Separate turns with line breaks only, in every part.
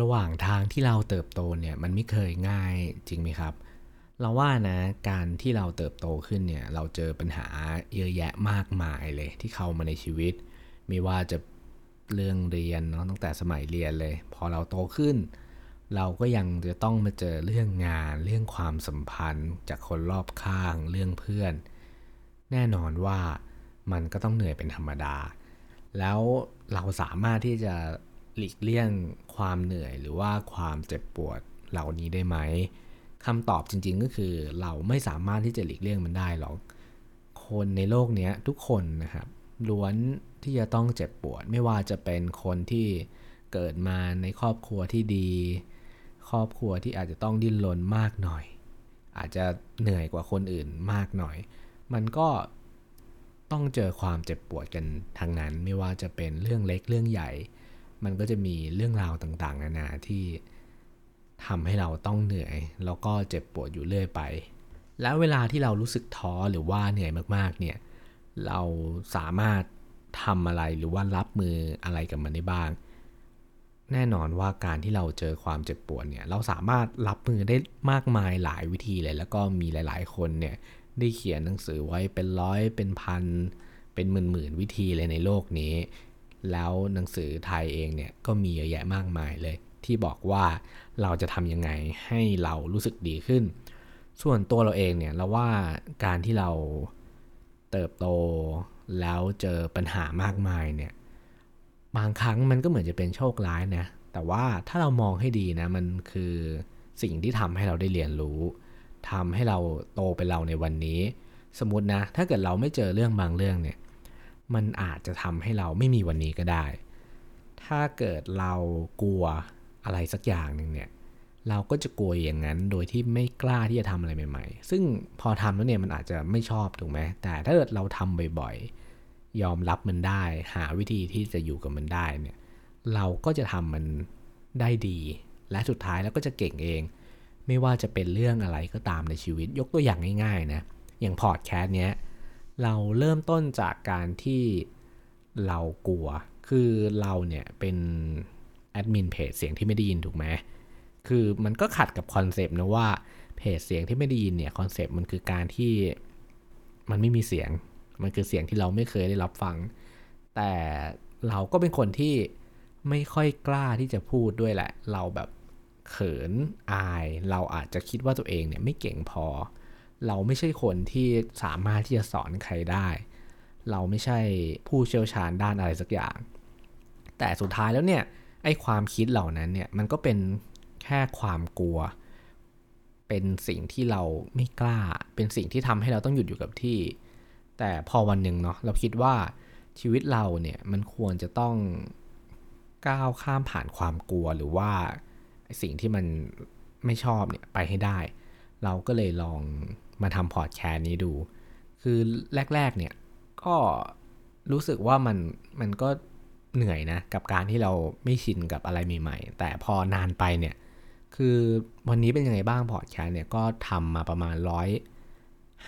ระหว่างทางที่เราเติบโตเนี่ยมันไม่เคยง่ายจริงไหมครับ เราว่านะการที่เราเติบโตขึ้นเนี่ยเราเจอปัญหาเยอะแยะมากมายเลยที่เข้ามาในชีวิต ไม่ว่าจะเรื่องเรียนเนาะตั้งแต่สมัยเรียนเลย พอเราโตขึ้น เราก็ยังจะต้องมาเจอเรื่องงาน เรื่องความสัมพันธ์ จากคนรอบข้างเรื่องเพื่อน แน่นอนว่ามันก็ต้องเหนื่อยเป็นธรรมดา แล้วเราสามารถที่จะ หลีกเลี่ยงความเหนื่อยหรือว่าความเจ็บปวดเหล่านี้ได้ไหมคำตอบจริง ๆ ก็คือเราไม่สามารถที่จะหลีกเลี่ยงมันได้หรอก คนในโลกนี้ทุกคนนะครับล้วนที่จะต้องเจ็บปวด ไม่ว่าจะเป็นคนที่เกิดมาในครอบครัวที่ดี ครอบครัวที่อาจจะต้องดิ้นรนมากหน่อย อาจจะเหนื่อยกว่าคนอื่นมากหน่อย มันก็ต้องเจอความเจ็บปวดกันทางนั้น ไม่ว่าจะเป็นเรื่องเล็กเรื่องใหญ่ มันก็จะมีเรื่องราวต่างๆ นานาที่ทำให้เราต้องเหนื่อย แล้วก็เจ็บปวดอยู่เรื่อยไป แล้วเวลาที่เรารู้สึกท้อหรือว่าเหนื่อยมากๆ เนี่ย เราสามารถทำอะไรหรือว่ารับมืออะไรกับมันได้บ้าง แน่นอนว่าการที่เราเจอความเจ็บปวดเนี่ย เราสามารถรับมือได้มากมายหลายวิธีเลย แล้วก็มีหลาย ๆ คนเนี่ยได้เขียนหนังสือไว้เป็นร้อยเป็นพันเป็นหมื่นหมื่นวิธีเลยในโลกนี้ แล้วหนังสือไทยเองเนี่ยก็มีเยอะแยะมากมายเลย ที่บอกว่าเราจะทำยังไงให้เรารู้สึกดีขึ้น ส่วนตัวเราเองเนี่ยเราว่าการที่เราเติบโตแล้วเจอปัญหามากมายเนี่ยบางครั้งมันก็เหมือนจะเป็นโชคร้ายนะ แต่ว่าถ้าเรามองให้ดีนะ มันคือสิ่งที่ทำให้เราได้เรียนรู้ทำให้เราโตเป็นเราในวันนี้ สมมตินะ ถ้าเกิดเราไม่เจอเรื่องบางเรื่องเนี่ย มันอาจจะทำให้เราไม่มีวันนี้ก็ได้ ถ้าเกิดเรากลัวอะไรสักอย่างหนึ่งเนี่ย เราก็จะกลัวอย่างนั้นโดยที่ไม่กล้าที่จะทำอะไรใหม่ ๆ ซึ่งพอทำแล้วเนี่ยมันอาจจะไม่ชอบถูกไหม แต่ถ้าเกิดเราทำบ่อยๆ ยอมรับมันได้ หาวิธีที่จะอยู่กับมันได้เนี่ย เราก็จะทำมันได้ดี และสุดท้ายแล้วก็จะเก่งเอง ไม่ว่าจะเป็นเรื่องอะไรก็ตามในชีวิต ยกตัวอย่างง่ายๆนะ อย่างพอดแคสต์เนี้ย เราเริ่มต้นจากการที่เรากลัว คือเราเนี่ยเป็นแอดมินเพจเสียงที่ไม่ได้ยินถูกไหมคือมันก็ขัดกับคอนเซปต์นะว่าเพจเสียงที่ไม่ได้ยินเนี่ยคอนเซปต์มันคือการที่มันไม่มีเสียง มันคือเสียงที่เราไม่เคยได้รับฟัง แต่เราก็เป็นคนที่ไม่ค่อยกล้าที่จะพูดด้วยแหละ เราแบบเขินอาย เราอาจจะคิดว่าตัวเองเนี่ยไม่เก่งพอ เราไม่ใช่คนที่สามารถที่จะสอนใครได้ เราไม่ใช่ผู้เชี่ยวชาญด้านอะไรสักอย่าง แต่สุดท้ายแล้วเนี่ยไอ้ความคิดเหล่านั้นเนี่ยมันก็เป็นแค่ความกลัว เป็นสิ่งที่เราไม่กล้า เป็นสิ่งที่ทำให้เราต้องหยุดอยู่กับที่ แต่พอวันหนึ่งเนาะเราคิดว่าชีวิตเราเนี่ยมันควรจะต้องก้าวข้ามผ่านความกลัวหรือว่าสิ่งที่มันไม่ชอบเนี่ยไปให้ได้ เราก็เลยลอง มาทำพอดแคสต์นี้ดู คือแรก ๆ เนี่ย ก็รู้สึกว่ามันมันก็เหนื่อยนะ กับการที่เราไม่ชินกับอะไรใหม่ๆแต่พอนานไปเนี่ย คือวันนี้เป็นยังไงบ้างพอดแคสต์เนี่ยก็ทำมาประมาณร้อย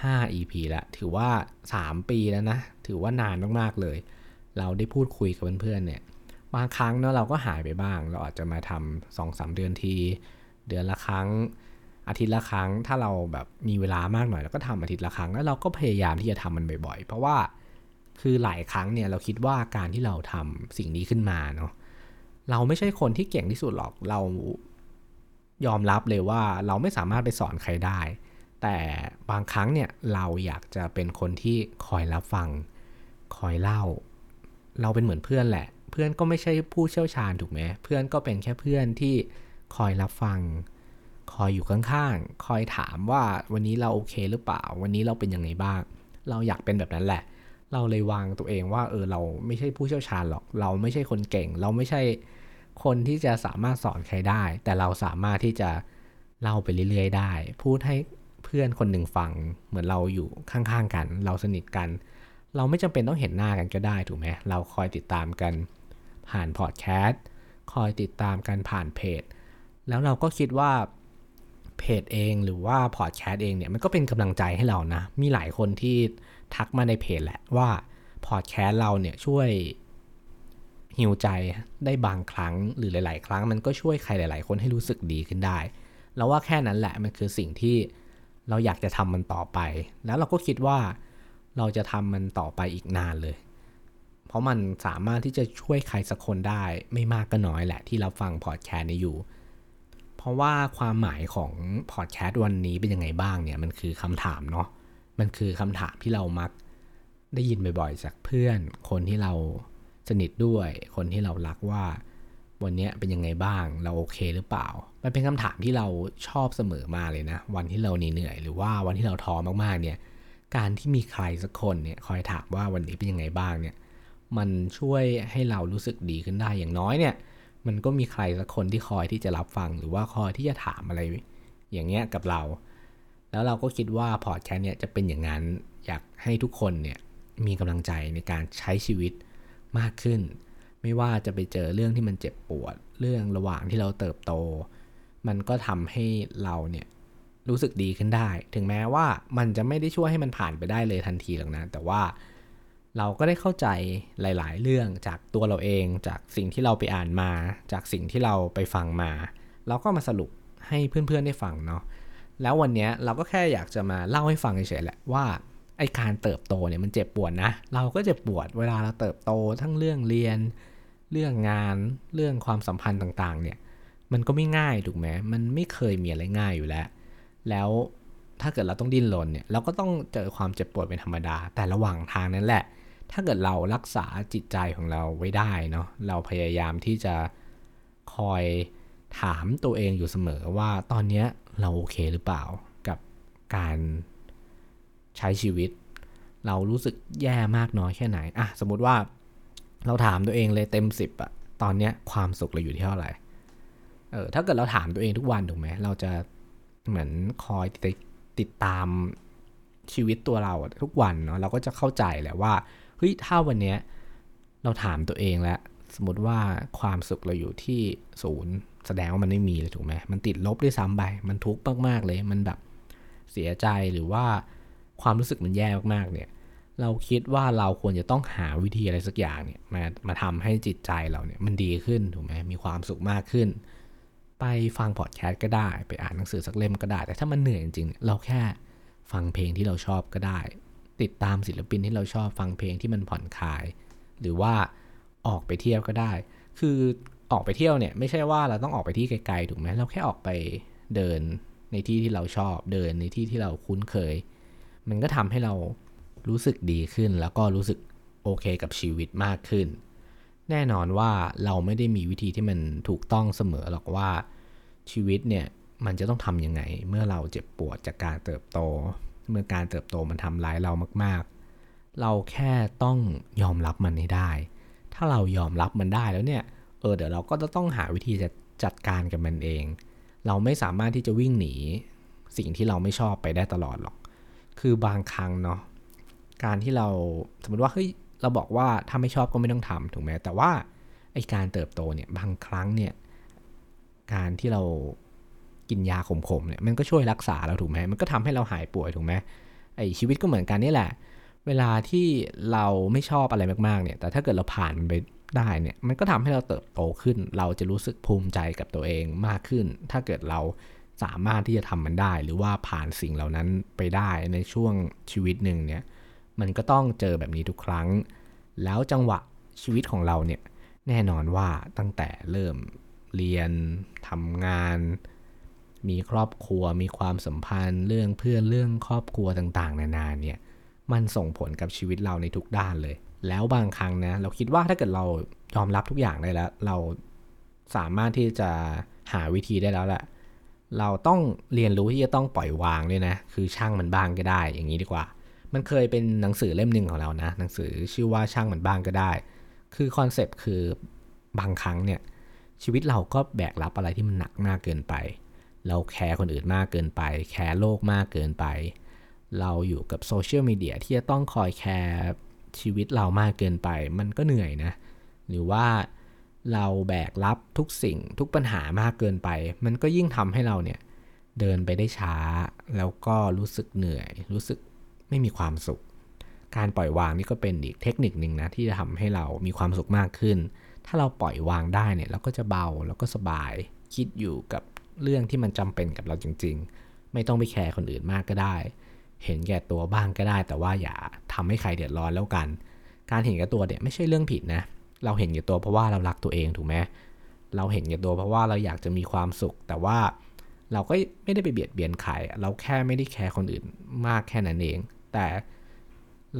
ห้า EP แล้วถือว่า 3 ปีแล้วนะ ถือว่านานมากๆเลย เราได้พูดคุยกับเพื่อนๆเนี่ยบางครั้งเนาะเราก็หายไปบ้าง เราอาจจะมาทำสองสามเดือนที เดือนละครั้ง อาทิตย์ละครั้ง ถ้าเราแบบมีเวลามากหน่อยเราก็ทำอาทิตย์ละครั้ง แล้วเราก็พยายามที่จะทำมันบ่อยๆ เพราะว่าคือหลายครั้งเนี่ยเราคิดว่าการที่เราทำสิ่งนี้ขึ้นมาเนาะเราไม่ใช่คนที่เก่งที่สุดหรอกเรายอมรับเลยว่าเราไม่สามารถไปสอนใครได้ แต่บางครั้งเนี่ยเราอยากจะเป็นคนที่คอยรับฟัง คอยเล่า เราเป็นเหมือนเพื่อนแหละ เพื่อนก็ไม่ใช่ผู้เชี่ยวชาญถูกไหมเพื่อนก็เป็นแค่เพื่อนที่คอยรับฟัง คอยอยู่ข้างๆ คอยถามว่าวันนี้เราโอเคหรือเปล่า วันนี้เราเป็นยังไงบ้าง เราอยากเป็นแบบนั้นแหละ เราเลยวางตัวเองว่าเออเราไม่ใช่ผู้เชี่ยวชาญหรอก เราไม่ใช่คนเก่ง เราไม่ใช่คนที่จะสามารถสอนใครได้ แต่เราสามารถที่จะเล่าไปเรื่อยๆ ได้ พูดให้เพื่อนคนหนึ่งฟัง เหมือนเราอยู่ข้างๆกัน เราสนิทกัน เราไม่จำเป็นต้องเห็นหน้ากันก็ได้ถูกไหมเราคอยติดตามกันผ่านพอดแคสต์ คอยติดตามกันผ่านเพจ แล้วเราก็คิดว่า เพจเองหรือว่าพอดแคสต์เองเนี่ยมันก็เป็นกำลังใจให้เรานะ มีหลายคนที่ทักมาในเพจแหละว่าพอดแคสต์เราเนี่ยช่วยฮิวใจได้บางครั้งหรือหลาย ๆ ครั้ง มันก็ช่วยใครหลาย ๆ คนให้รู้สึกดีขึ้นได้เราว่าแค่นั้นแหละมันคือสิ่งที่เราอยากจะทำมันต่อไป แล้วเราก็คิดว่าเราจะทำมันต่อไปอีกนานเลย เพราะมันสามารถที่จะช่วยใครสักคนได้ไม่มากก็น้อยแหละที่เราฟังพอดแคสต์นี้อยู่ ราะว่าความหมายของพอดแคสต์วันนี้เป็นยังไงบ้างเนี่ยมันคือคำถามเนาะมันคือคำถามที่เรามักได้ยินบ่อยๆจากเพื่อน คนที่เราสนิทด้วย คนที่เรารักว่า วันนี้เป็นยังไงบ้าง เราโอเคหรือเปล่า มันเป็นคำถามที่เราชอบเสมอมาเลยนะ วันที่เราเหนื่อยหรือว่าวันที่เราท้อมากๆเนี่ย การที่มีใครสักคนเนี่ยคอยถามว่าวันนี้เป็นยังไงบ้างเนี่ย มันช่วยให้เรารู้สึกดีขึ้นได้อย่างน้อยเนี่ย มันก็มีใครสักคนที่คอยที่จะรับฟังหรือว่าคอยที่จะถามอะไร อย่างเงี้ยกับเรา แล้วเราก็คิดว่าพอดแคสต์เนี่ยจะเป็นอย่างนั้นอยากให้ทุกคนเนี่ยมีกำลังใจในการใช้ชีวิตมากขึ้น ไม่ว่าจะไปเจอเรื่องที่มันเจ็บปวด เรื่องระหว่างที่เราเติบโต มันก็ทำให้เราเนี่ยรู้สึกดีขึ้นได้ ถึงแม้ว่ามันจะไม่ได้ช่วยให้มันผ่านไปได้เลยทันทีหรอกนะ แต่ว่า เราก็ได้เข้าใจหลาย ๆ เรื่องจากตัวเราเอง จากสิ่งที่เราไปอ่านมา จากสิ่งที่เราไปฟังมา เราก็มาสรุปให้เพื่อน ๆ ได้ฟังเนาะแล้ววันนี้เราก็แค่อยากจะมาเล่าให้ฟังเฉยๆแหละว่าไอการเติบโตเนี่ยมันเจ็บปวดนะ เราก็เจ็บปวดเวลาเราเติบโตทั้งเรื่องเรียน เรื่องงาน เรื่องความสัมพันธ์ต่าง ๆ เนี่ย มันก็ไม่ง่ายถูกไหมมันไม่เคยมีอะไรง่ายอยู่แล้ว แล้วถ้าเกิดเราต้องดิ้นรนเนี่ย เราก็ต้องเจอความเจ็บปวดเป็นธรรมดา แต่ระหว่างทางนั้นแหละ ถ้าเกิดเรารักษาจิตใจของเราไว้ได้เนาะเราพยายามที่จะคอยถามตัวเองอยู่เสมอว่าตอนนี้เราโอเคหรือเปล่ากับการใช้ชีวิต เรารู้สึกแย่มากน้อยแค่ไหนอะสมมติว่าเราถามตัวเองเลยเต็มสิบอะตอนเนี้ยความสุขเราอยู่ที่เท่าไหร่เออถ้าเกิดเราถามตัวเองทุกวันถูกไหมเราจะเหมือนคอยติดติดตามชีวิตตัวเราทุกวันเนาะเราก็จะเข้าใจแหละว่า เฮ้ยถ้าวันเนี้ยเราถามตัวเองแล้วสมมติว่าความสุขเราอยู่ที่ศูนย์แสดงว่ามันไม่มีเลยถูกไหมมันติดลบด้วยซ้ำไป มันทุกข์มากๆเลย มันแบบเสียใจหรือว่าความรู้สึกมันแย่มากๆเนี่ย เราคิดว่าเราควรจะต้องหาวิธีอะไรสักอย่างเนี่ยมามาทำให้จิตใจเราเนี่ยมันดีขึ้นถูกไหมมีความสุขมากขึ้น ไปฟังพอดแคสต์ก็ได้ ไปอ่านหนังสือสักเล่มก็ได้ แต่ถ้ามันเหนื่อยจริงๆ เราแค่ฟังเพลงที่เราชอบก็ได้ ติดตามศิลปินที่เราชอบฟังเพลงที่มันผ่อนคลาย หรือว่าออกไปเที่ยวก็ได้ คือออกไปเที่ยวเนี่ยไม่ใช่ว่าเราต้องออกไปที่ไกลๆถูกไหมเราแค่ออกไปเดินในที่ที่เราชอบเดินในที่ที่เราคุ้นเคย มันก็ทำให้เรารู้สึกดีขึ้น แล้วก็รู้สึกโอเคกับชีวิตมากขึ้น แน่นอนว่าเราไม่ได้มีวิธีที่มันถูกต้องเสมอหรอกว่าชีวิตเนี่ยมันจะต้องทำยังไง เมื่อเราเจ็บปวดจากการเติบโต เมื่อการเติบโตมันทำร้ายเรามาก ๆ เราแค่ต้องยอมรับมันให้ได้ ถ้าเรายอมรับมันได้แล้วเนี่ย เออเดี๋ยวเราก็จะต้องหาวิธีจะจัดการกับมันเอง เราไม่สามารถที่จะวิ่งหนี สิ่งที่เราไม่ชอบไปได้ตลอดหรอก คือบางครั้งเนาะ การที่เราสมมติว่าเฮ้ยเราบอกว่าถ้าไม่ชอบก็ไม่ต้องทำถูกไหมแต่ว่าไอการเติบโตเนี่ยบางครั้งเนี่ยการที่เรา กินยาขมๆเนี่ยมันก็ช่วยรักษาเราถูกไหมมันก็ทำให้เราหายป่วยถูกไหมไอชีวิตก็เหมือนกันนี่แหละ เวลาที่เราไม่ชอบอะไรมากๆเนี่ย แต่ถ้าเกิดเราผ่านมันไปได้เนี่ย มันก็ทำให้เราเติบโตขึ้น เราจะรู้สึกภูมิใจกับตัวเองมากขึ้น ถ้าเกิดเราสามารถที่จะทำมันได้ หรือว่าผ่านสิ่งเหล่านั้นไปได้ในช่วงชีวิตหนึ่งเนี่ย มันก็ต้องเจอแบบนี้ทุกครั้ง แล้วจังหวะชีวิตของเราเนี่ย แน่นอนว่าตั้งแต่เริ่มเรียนทำงาน มีครอบครัว มีความสัมพันธ์เรื่องเพื่อนเรื่องครอบครัวต่างๆ นานาเนี่ยมันส่งผลกับชีวิตเราในทุกด้านเลย แล้วบางครั้งนะเราคิดว่าถ้าเกิดเรายอมรับทุกอย่างได้แล้ว เราสามารถที่จะหาวิธีได้แล้วแหละเราต้องเรียนรู้ที่จะต้องปล่อยวางด้วยนะ คือช่างมันบ้างก็ได้ อย่างนี้ดีกว่า มันเคยเป็นหนังสือเล่มหนึ่งของเรานะ หนังสือชื่อว่าช่างมันบ้างก็ได้ คือคอนเซปต์คือบางครั้งเนี่ยชีวิตเราก็แบกรับอะไรที่มันหนักมากเกินไป เราแคร์คนอื่นมากเกินไป แคร์โลกมากเกินไป เราอยู่กับโซเชียลมีเดียที่จะต้องคอยแคร์ชีวิตเรามากเกินไป มันก็เหนื่อยนะ หรือว่าเราแบกรับทุกสิ่งทุกปัญหามากเกินไป มันก็ยิ่งทำให้เราเนี่ยเดินไปได้ช้า แล้วก็รู้สึกเหนื่อย รู้สึกไม่มีความสุข การปล่อยวางนี่ก็เป็นอีกเทคนิคหนึ่งนะที่จะทำให้เรามีความสุขมากขึ้น ถ้าเราปล่อยวางได้เนี่ยเราก็จะเบาแล้วก็สบาย คิดอยู่กับ เรื่องที่มันจำเป็นกับเราจริง ๆ ไม่ต้องไปแคร์คนอื่นมากก็ได้ เห็นแก่ตัวบ้างก็ได้ แต่ว่าอย่าทำให้ใครเดือดร้อนแล้วกัน การเห็นแก่ตัวเนี่ยไม่ใช่เรื่องผิดนะ เราเห็นแก่ตัวเพราะว่าเรารักตัวเองถูกไหมเราเห็นแก่ตัวเพราะว่าเราอยากจะมีความสุข แต่ว่าเราก็ไม่ได้ไปเบียดเบียนใครเราแค่ไม่ได้แคร์คนอื่นมากแค่นั้นเอง แต่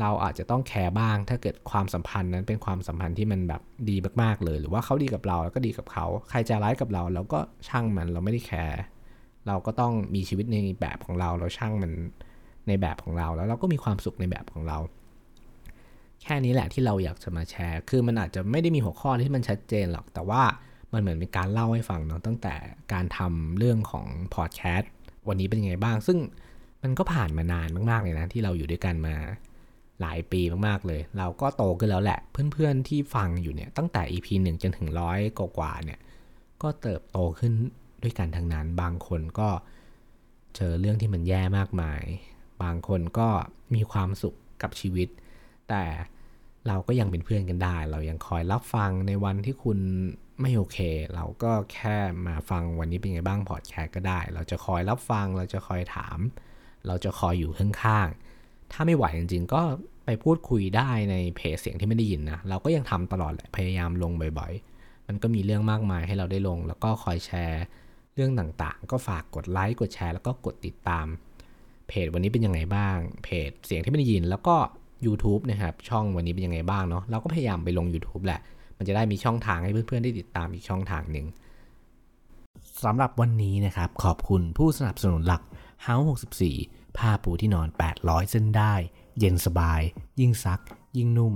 เราอาจจะต้องแคร์บ้าง ถ้าเกิดความสัมพันธ์นั้นเป็นความสัมพันธ์ที่มันแบบดีมากๆเลย หรือว่าเขาดีกับเราแล้วก็ดีกับเขา ใครจะร้ายกับเราเราก็ช่างมันเราไม่ได้แคร์เราก็ต้องมีชีวิตในแบบของเราเราช่างมันในแบบของเรา แล้วเราก็มีความสุขในแบบของเรา แค่นี้แหละที่เราอยากจะมาแชร์ คือมันอาจจะไม่ได้มีหัวข้อที่มันชัดเจนหรอกแต่ว่ามันเหมือนเป็นการเล่าให้ฟังเนาะตั้งแต่การทำเรื่องของพอดแคสต์วันนี้เป็นยังไงบ้าง ซึ่งมันก็ผ่านมานานมากๆเลยนะที่เราอยู่ด้วยกันมา หลายปีมากๆเลย เราก็โตขึ้นแล้วแหละ เพื่อนๆที่ฟังอยู่เนี่ยตั้งแต่ EP 1 จนถึงร้อยกว่าเนี่ยก็เติบโตขึ้นด้วยกันทั้งนั้น บางคนก็เจอเรื่องที่มันแย่มากมาย บางคนก็มีความสุขกับชีวิต แต่เราก็ยังเป็นเพื่อนกันได้ เรายังคอยรับฟังในวันที่คุณไม่โอเค เราก็แค่มาฟังวันนี้เป็นไงบ้างพอดแคสต์ก็ได้ เราจะคอยรับฟัง เราจะคอยถาม เราจะคอยอยู่ข้างๆ ถ้าไม่ไหวจริงๆ ก็ไปพูดคุยได้ในเพจเสียงที่ไม่ได้ยินนะ เราก็ยังทำตลอดแหละ พยายามลงบ่อยๆ มันก็มีเรื่องมากมายให้เราได้ลง แล้วก็คอยแชร์เรื่องต่างๆ ก็ฝากกดไลค์กดแชร์แล้วก็กดติดตาม เพจวันนี้เป็นยังไงบ้าง เพจเสียงที่ไม่ได้ยิน แล้วก็ YouTube นะครับ ช่องวันนี้เป็นยังไงบ้างเนาะ เราก็พยายามไปลง YouTube แหละ มันจะได้มีช่องทางให้เพื่อนๆ ได้ติดตามอีกช่องทางหนึ่งสำหรับวันนี้นะครับ ขอบคุณผู้สนับสนุนหลัก House 64 ผ้าปูที่นอน 800 เส้นได้ เย็นสบาย ยิ่งซัก ยิ่งนุ่ม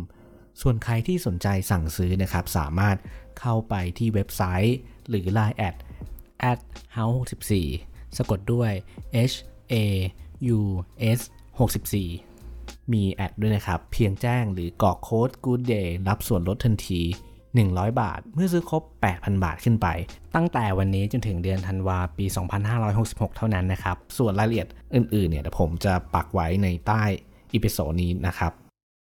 ส่วนใครที่สนใจสั่งซื้อนะครับ สามารถเข้าไปที่เว็บไซต์หรือ Line แอด at house 64 สะกดด้วย h a u s 64 มีแอดด้วยนะครับ เพียงแจ้งหรือกรอกโค้ด Good Day รับส่วนลดทันที 100 บาท เมื่อซื้อครบ 8,000 บาทขึ้นไป ตั้งแต่วันนี้จนถึงเดือนธันวาปี 2566 เท่านั้นนะครับ ส่วนรายละเอียดอื่นๆเนี่ยผมจะปักไว้ในใต้ episode นี้นะครับ